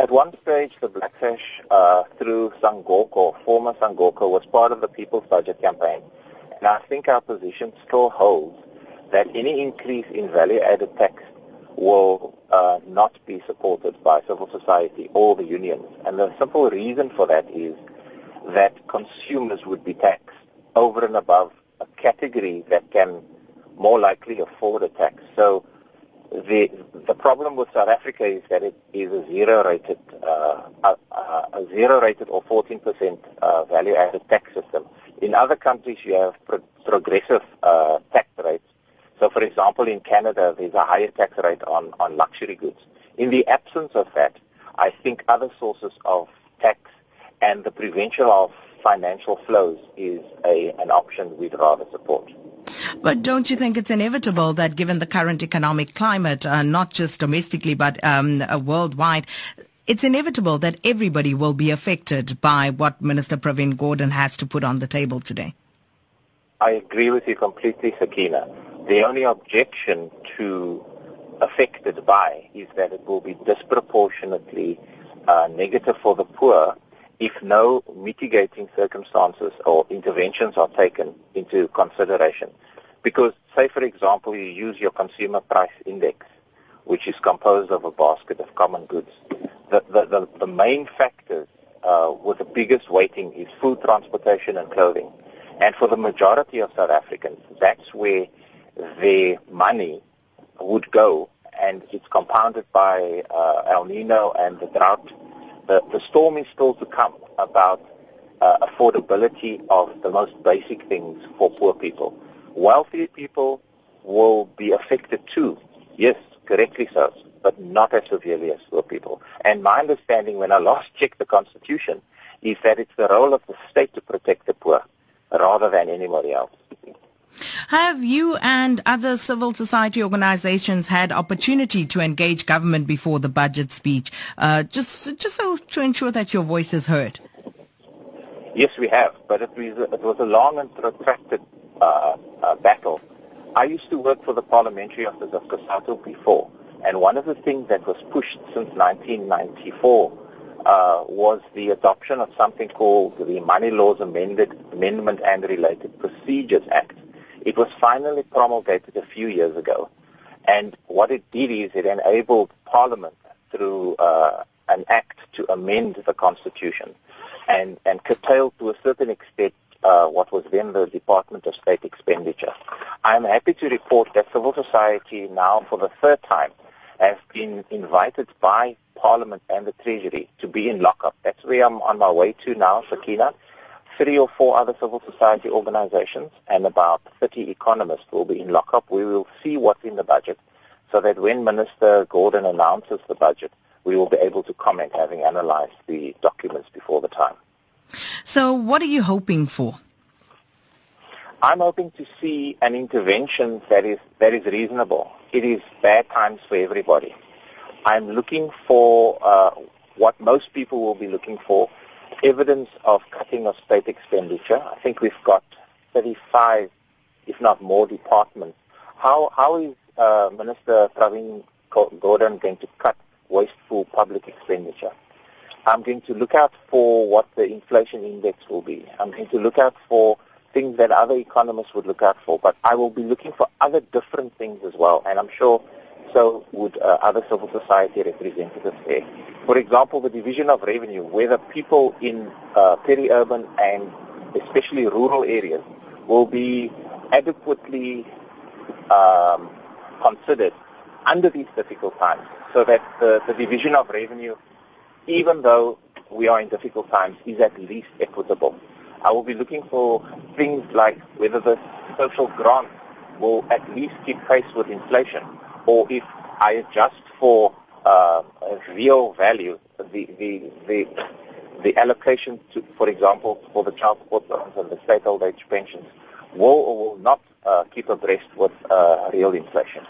At one stage, the Black Sash, uh, through SANGOCO, former SANGOCO, was part of the People's Budget campaign. And I think our position still holds that any increase in value-added tax will uh, not be supported by civil society or the unions. And the simple reason for that is that consumers would be taxed over and above a category that can more likely afford a tax. So the the problem with South Africa is that it is a zero rated uh, a, a zero rated or 14% uh, value added tax system. In other countries, you have pro- progressive uh, tax rates. So, for example, in Canada, there's a higher tax rate on on luxury goods. In the absence of that, I think other sources of tax and the prevention of financial flows is a, an option we'd rather support. But don't you think it's inevitable that given the current economic climate, uh, not just domestically but um, uh, worldwide, it's inevitable that everybody will be affected by what Minister Pravin Gordhan has to put on the table today? I agree with you completely, Sakina. The only objection to affected by is that it will be disproportionately uh, negative for the poor if no mitigating circumstances or interventions are taken into consideration. Because, say for example, you use your consumer price index, which is composed of a basket of common goods. The, the, the, the main factors uh, with the biggest weighting is food, transportation, and clothing. And for the majority of South Africans, that's where their money would go, and it's compounded by uh, El Nino and the drought. The, the storm is still to come about uh, affordability of the most basic things for poor people. Wealthy people will be affected too. Yes, correctly so, but not as severely as poor people. And my understanding when I last checked the Constitution is that it's the role of the state to protect the poor rather than anybody else. Have you and other civil society organizations had opportunity to engage government before the budget speech, uh, just just so to ensure that your voice is heard? Yes, we have, but it was, it was a long and protracted uh, uh, battle. I used to work for the Parliamentary Office of COSATU before, and one of the things that was pushed since 1994 uh, was the adoption of something called the Money Laws Amended, Amendment and Related Procedures Act. It was finally promulgated a few years ago, and what it did is it enabled Parliament through uh, an act to amend the Constitution and, and curtail to a certain extent uh, what was then the Department of State expenditure. I am happy to report that civil society now for the third time has been invited by Parliament and the Treasury to be in lockup. That's where I'm on my way to now, Sakina. Three or four other civil society organizations and about 30 economists will be in lockup. We will see what's in the budget so that when Minister Gordhan announces the budget, we will be able to comment having analyzed the documents before the time. So what are you hoping for? I'm hoping to see an intervention that is that is reasonable. It is bad times for everybody. I'm looking for uh, what most people will be looking for, evidence of cutting of state expenditure. I think we've got 35, if not more, departments. How how is uh, Minister Pravin Gordhan going to cut wasteful public expenditure? I'm going to look out for what the inflation index will be. I'm going to look out for things that other economists would look out for, but I will be looking for other different things as well, and I'm sure so would uh, other civil society representatives there. For example, the division of revenue, whether people in uh, peri-urban and especially rural areas will be adequately um, considered under these difficult times so that the, the division of revenue even though we are in difficult times, is at least equitable. I will be looking for things like whether the social grant will at least keep pace with inflation, or if I adjust for uh, real value, the, the, the, the allocation, to, for example, for the child support loans and the state old age pensions will or will not uh, keep abreast with uh, real inflation.